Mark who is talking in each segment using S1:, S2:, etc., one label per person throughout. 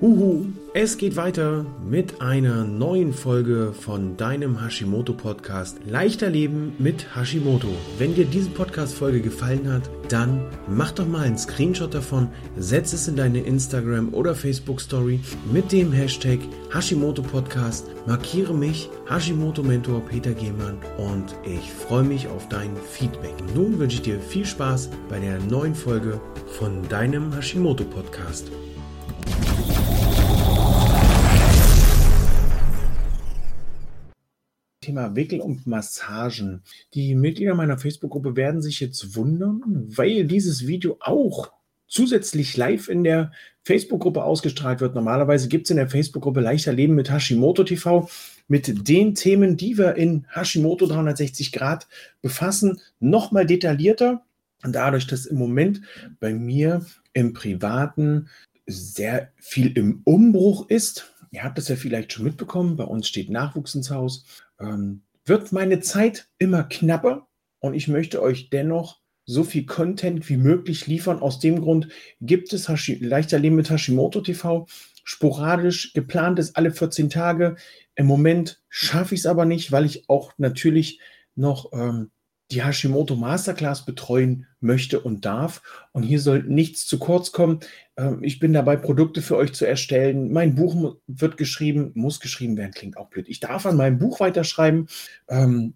S1: Huhu, es geht weiter mit einer neuen Folge von deinem Hashimoto Podcast Leichter Leben mit Hashimoto. Wenn dir diese Podcast Folge gefallen hat, dann mach doch mal einen Screenshot davon, setz es in deine Instagram oder Facebook Story mit dem Hashtag Hashimoto Podcast, markiere mich Hashimoto Mentor Peter Gehmann und ich freue mich auf dein Feedback. Nun wünsche ich dir viel Spaß bei der neuen Folge von deinem Hashimoto Podcast. Thema Wickel und Massagen. Die Mitglieder meiner Facebook-Gruppe werden sich jetzt wundern, weil dieses Video auch zusätzlich live in der Facebook-Gruppe ausgestrahlt wird. Normalerweise gibt es in der Facebook-Gruppe Leichter Leben mit Hashimoto TV mit den Themen, die wir in Hashimoto 360 Grad befassen, nochmal detaillierter. Dadurch, dass im Moment bei mir im Privaten sehr viel im Umbruch ist, ihr habt das ja vielleicht schon mitbekommen, bei uns steht Nachwuchs ins Haus, ähm, wird meine Zeit immer knapper und ich möchte euch dennoch so viel Content wie möglich liefern. Aus dem Grund gibt es Hashi Leichter Leben mit Hashimoto TV. Sporadisch geplant ist alle 14 Tage. Im Moment schaffe ich es aber nicht, weil ich auch natürlich noch ähm, die Hashimoto Masterclass betreuen möchte und darf. Und hier soll nichts zu kurz kommen. Ähm, ich bin dabei, Produkte für euch zu erstellen. Mein Buch wird geschrieben, muss geschrieben werden, klingt auch blöd. Ich darf an meinem Buch weiterschreiben. Ähm,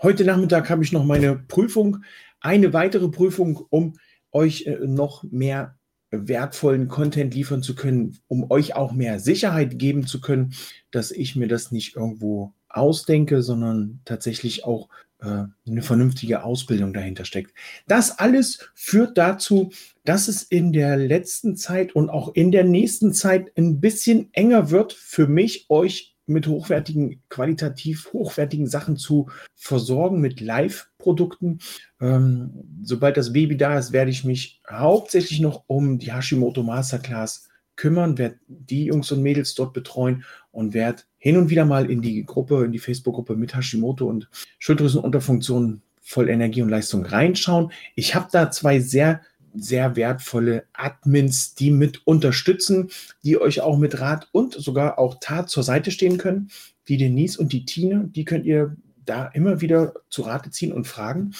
S1: heute Nachmittag habe ich noch meine Prüfung, eine weitere Prüfung, um euch äh, noch mehr wertvollen Content liefern zu können, um euch auch mehr Sicherheit geben zu können, dass ich mir das nicht irgendwo ausdenke, sondern tatsächlich auch eine vernünftige Ausbildung dahinter steckt. Das alles führt dazu, dass es in der letzten Zeit und auch in der nächsten Zeit ein bisschen enger wird für mich, euch mit hochwertigen, qualitativ hochwertigen Sachen zu versorgen, mit Live-Produkten. Ähm, sobald das Baby da ist, werde ich mich hauptsächlich noch um die Hashimoto Masterclass kümmern, werde die Jungs und Mädels dort betreuen und werde hin und wieder mal in die Gruppe, in die Facebook-Gruppe mit Hashimoto und Schilddrüsenunterfunktion voll Energie und Leistung reinschauen. Ich habe da zwei sehr, sehr wertvolle Admins, die mit unterstützen, die euch auch mit Rat und sogar auch Tat zur Seite stehen können. Die Denise und die Tine, die könnt ihr da immer wieder zu Rate ziehen und fragen.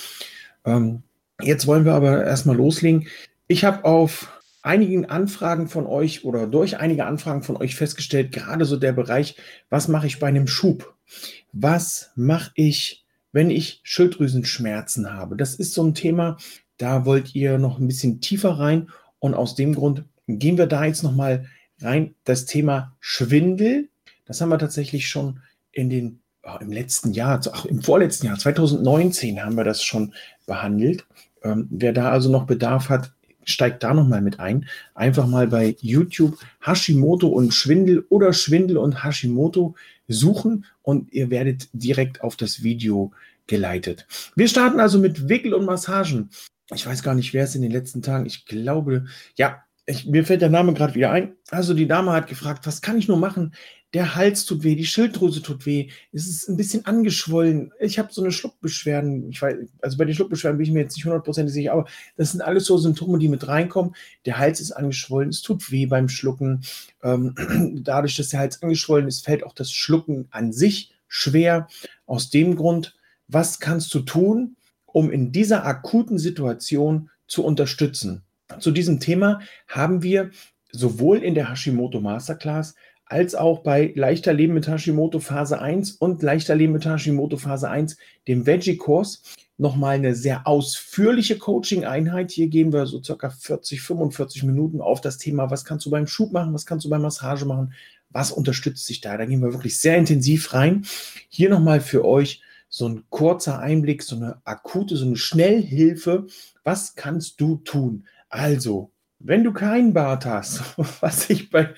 S1: Ähm, jetzt wollen wir aber erstmal loslegen. Ich habe auf einigen Anfragen von euch oder durch einige Anfragen von euch festgestellt, gerade so der Bereich, was mache ich bei einem Schub? Was mache ich, wenn ich Schilddrüsenschmerzen habe? Das ist so ein Thema, da wollt ihr noch ein bisschen tiefer rein und aus dem Grund gehen wir da jetzt noch mal rein. Das Thema Schwindel, das haben wir tatsächlich schon in den oh, im letzten Jahr, ach, im vorletzten Jahr, 2019 haben wir das schon behandelt. Ähm, wer da also noch Bedarf hat, steigt da nochmal mit ein. Einfach mal bei YouTube Hashimoto und Schwindel oder Schwindel und Hashimoto suchen und ihr werdet direkt auf das Video geleitet. Wir starten also mit Wickel und Massagen. Ich weiß gar nicht, wer es in den letzten Tagen, ich glaube, ja, ich, mir fällt der Name gerade wieder ein. Also die Dame hat gefragt, was kann ich nur machen? der Hals tut weh, die Schilddrüse tut weh, es ist ein bisschen angeschwollen. Ich habe so eine Schluckbeschwerden. Ich weiß, also bei den Schluckbeschwerden bin ich mir jetzt nicht hundertprozentig sicher, aber das sind alles so Symptome, die mit reinkommen. Der Hals ist angeschwollen, es tut weh beim Schlucken. Ähm, dadurch, dass der Hals angeschwollen ist, fällt auch das Schlucken an sich schwer. Aus dem Grund, was kannst du tun, um in dieser akuten Situation zu unterstützen? Zu diesem Thema haben wir sowohl in der Hashimoto Masterclass als auch bei Leichter Leben mit Hashimoto Phase 1 und Leichter Leben mit Hashimoto Phase 1, dem Veggie-Kurs, nochmal eine sehr ausführliche Coaching-Einheit. Hier gehen wir so circa 40, 45 Minuten auf das Thema, was kannst du beim Schub machen, was kannst du beim Massage machen, was unterstützt sich da. Da gehen wir wirklich sehr intensiv rein. Hier nochmal für euch so ein kurzer Einblick, so eine akute, so eine Schnellhilfe. Was kannst du tun? Also, wenn du keinen Bart hast, was ich bei,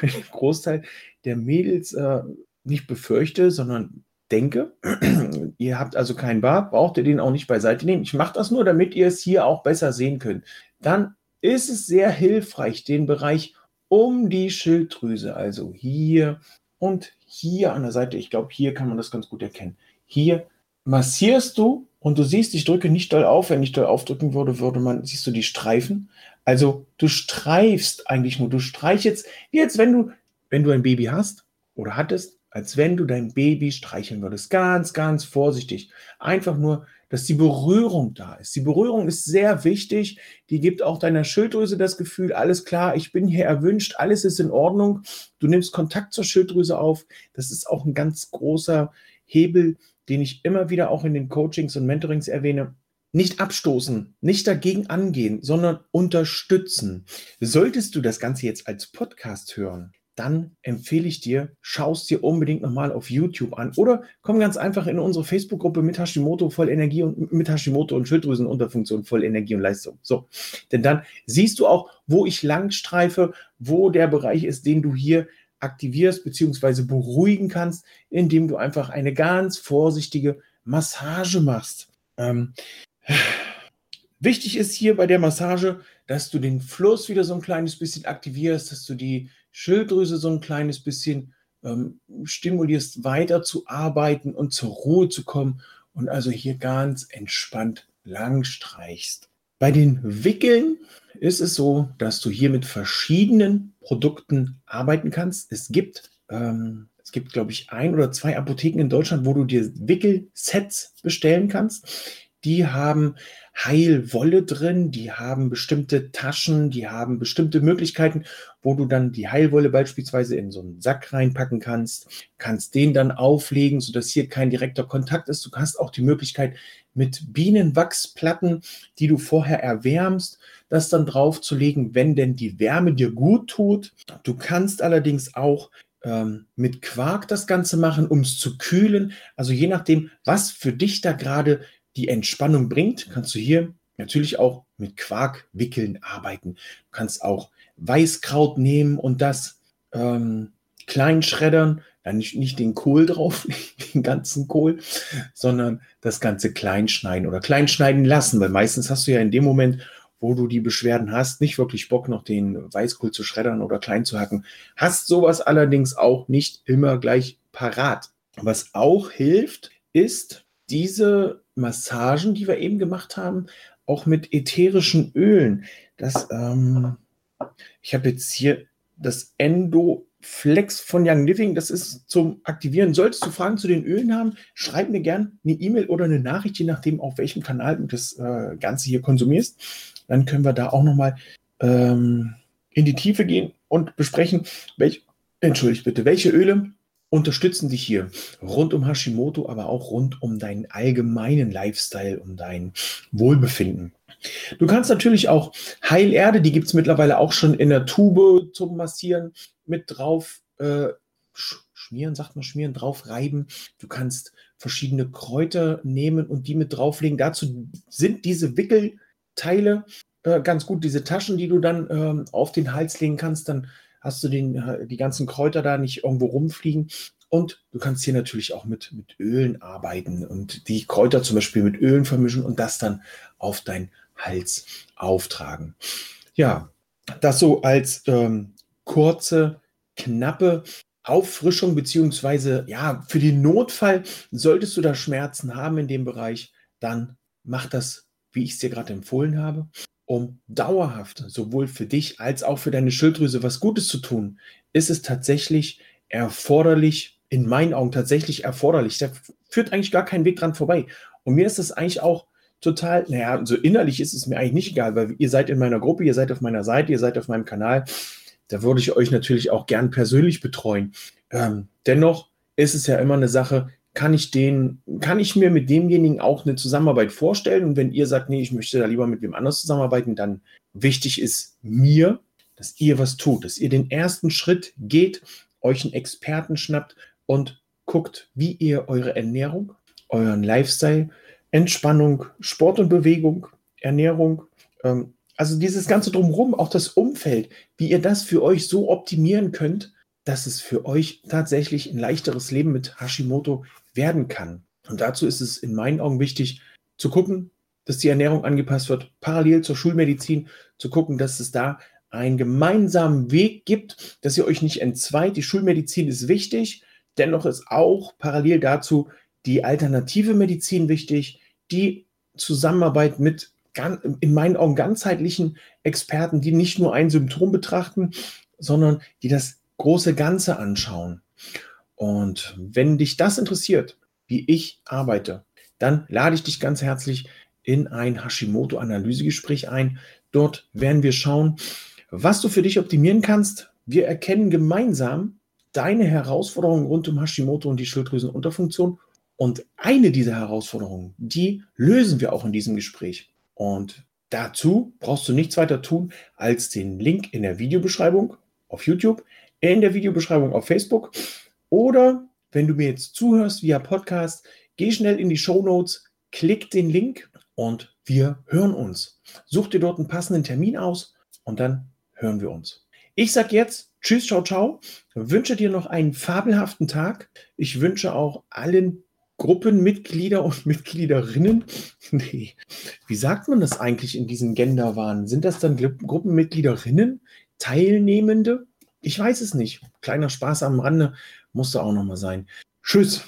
S1: bei dem Großteil der Mädels äh, nicht befürchte, sondern denke, ihr habt also keinen Bart, braucht ihr den auch nicht beiseite nehmen. Ich mache das nur, damit ihr es hier auch besser sehen könnt. Dann ist es sehr hilfreich, den Bereich um die Schilddrüse, also hier und hier an der Seite, ich glaube, hier kann man das ganz gut erkennen. Hier massierst du und du siehst, ich drücke nicht doll auf. Wenn ich doll aufdrücken würde, würde man, siehst du die Streifen. Also du streifst eigentlich nur, du streichelst, wie als wenn du, wenn du ein Baby hast oder hattest, als wenn du dein Baby streicheln würdest. Ganz, ganz vorsichtig. Einfach nur, dass die Berührung da ist. Die Berührung ist sehr wichtig. Die gibt auch deiner Schilddrüse das Gefühl, alles klar, ich bin hier erwünscht, alles ist in Ordnung. Du nimmst Kontakt zur Schilddrüse auf. Das ist auch ein ganz großer Hebel, den ich immer wieder auch in den Coachings und Mentorings erwähne. Nicht abstoßen, nicht dagegen angehen, sondern unterstützen. Solltest du das Ganze jetzt als Podcast hören, dann empfehle ich dir, schaust dir unbedingt nochmal auf YouTube an oder komm ganz einfach in unsere Facebook-Gruppe mit Hashimoto voll Energie und mit Hashimoto und Schilddrüsenunterfunktion voll Energie und Leistung. So, denn dann siehst du auch, wo ich lang streife, wo der Bereich ist, den du hier aktivierst bzw. beruhigen kannst, indem du einfach eine ganz vorsichtige Massage machst. Ähm, wichtig ist hier bei der Massage, dass du den Fluss wieder so ein kleines bisschen aktivierst, dass du die Schilddrüse so ein kleines bisschen ähm, stimulierst, weiter zu arbeiten und zur Ruhe zu kommen und also hier ganz entspannt lang streichst. Bei den Wickeln ist es so, dass du hier mit verschiedenen Produkten arbeiten kannst. Es gibt, ähm, es gibt, glaube ich, ein oder zwei Apotheken in Deutschland, wo du dir Wickelsets bestellen kannst. Die haben Heilwolle drin, die haben bestimmte Taschen, die haben bestimmte Möglichkeiten, wo du dann die Heilwolle beispielsweise in so einen Sack reinpacken kannst, kannst den dann auflegen, sodass hier kein direkter Kontakt ist. Du hast auch die Möglichkeit mit Bienenwachsplatten, die du vorher erwärmst, das dann draufzulegen, wenn denn die Wärme dir gut tut. Du kannst allerdings auch ähm, mit Quark das Ganze machen, um es zu kühlen. Also je nachdem, was für dich da gerade die Entspannung bringt, kannst du hier natürlich auch mit Quarkwickeln arbeiten. Du kannst auch Weißkraut nehmen und das ähm, klein schreddern, dann nicht, nicht den Kohl drauf, den ganzen Kohl, sondern das Ganze klein schneiden oder klein schneiden lassen, weil meistens hast du ja in dem Moment, wo du die Beschwerden hast, nicht wirklich Bock, noch den Weißkohl zu schreddern oder klein zu hacken. Hast sowas allerdings auch nicht immer gleich parat. Was auch hilft, ist diese Massagen, die wir eben gemacht haben, auch mit ätherischen Ölen. Das, ähm, ich habe jetzt hier das Endoflex von Young Living. Das ist zum Aktivieren. Solltest du Fragen zu den Ölen haben, schreib mir gerne eine E-Mail oder eine Nachricht, je nachdem, auf welchem Kanal du das äh, Ganze hier konsumierst. Dann können wir da auch nochmal ähm, in die Tiefe gehen und besprechen, welche, entschuldigt bitte, welche Öle unterstützen dich hier rund um Hashimoto, aber auch rund um deinen allgemeinen Lifestyle, um dein Wohlbefinden. Du kannst natürlich auch Heilerde, die gibt es mittlerweile auch schon in der Tube zum Massieren mit drauf äh, schmieren, sagt man schmieren, drauf reiben. Du kannst verschiedene Kräuter nehmen und die mit drauflegen. Dazu sind diese Wickelteile äh, ganz gut, diese Taschen, die du dann äh, auf den Hals legen kannst. Dann hast du den, äh, die ganzen Kräuter da nicht irgendwo rumfliegen. Und du kannst hier natürlich auch mit, mit Ölen arbeiten und die Kräuter zum Beispiel mit Ölen vermischen und das dann auf deinen Hals auftragen. Ja, das so als ähm, kurze, knappe Auffrischung, beziehungsweise ja, für den Notfall, solltest du da Schmerzen haben in dem Bereich, dann mach das, wie ich es dir gerade empfohlen habe um dauerhaft sowohl für dich als auch für deine Schilddrüse was Gutes zu tun, ist es tatsächlich erforderlich, in meinen Augen tatsächlich erforderlich. Da führt eigentlich gar kein Weg dran vorbei. Und mir ist das eigentlich auch total, naja, so innerlich ist es mir eigentlich nicht egal, weil ihr seid in meiner Gruppe, ihr seid auf meiner Seite, ihr seid auf meinem Kanal. Da würde ich euch natürlich auch gern persönlich betreuen. Ähm, dennoch ist es ja immer eine Sache, kann ich den, kann ich mir mit demjenigen auch eine Zusammenarbeit vorstellen? Und wenn ihr sagt, nee, ich möchte da lieber mit wem anders zusammenarbeiten, dann wichtig ist mir, dass ihr was tut, dass ihr den ersten Schritt geht, euch einen Experten schnappt und guckt, wie ihr eure Ernährung, euren Lifestyle, Entspannung, Sport und Bewegung, Ernährung, ähm, also dieses ganze drumherum, auch das Umfeld, wie ihr das für euch so optimieren könnt, dass es für euch tatsächlich ein leichteres Leben mit Hashimoto werden kann. Und dazu ist es in meinen Augen wichtig zu gucken, dass die Ernährung angepasst wird, parallel zur Schulmedizin, zu gucken, dass es da einen gemeinsamen Weg gibt, dass ihr euch nicht entzweit. Die Schulmedizin ist wichtig, dennoch ist auch parallel dazu die alternative Medizin wichtig, die Zusammenarbeit mit in meinen Augen ganzheitlichen Experten, die nicht nur ein Symptom betrachten, sondern die das große Ganze anschauen. Und wenn dich das interessiert, wie ich arbeite, dann lade ich dich ganz herzlich in ein Hashimoto-Analysegespräch ein. Dort werden wir schauen, was du für dich optimieren kannst. Wir erkennen gemeinsam deine Herausforderungen rund um Hashimoto und die Schilddrüsenunterfunktion. Und eine dieser Herausforderungen, die lösen wir auch in diesem Gespräch. Und dazu brauchst du nichts weiter tun, als den Link in der Videobeschreibung auf YouTube, in der Videobeschreibung auf Facebook oder wenn du mir jetzt zuhörst via Podcast, geh schnell in die Show Notes, klick den Link und wir hören uns. Such dir dort einen passenden Termin aus und dann hören wir uns. Ich sage jetzt Tschüss, ciao, ciao. Wünsche dir noch einen fabelhaften Tag. Ich wünsche auch allen Gruppenmitglieder und Mitgliederinnen. Nee. Wie sagt man das eigentlich in diesen Genderwahn? Sind das dann Gruppenmitgliederinnen? Teilnehmende? Ich weiß es nicht. Kleiner Spaß am Rande musste auch nochmal sein. Tschüss.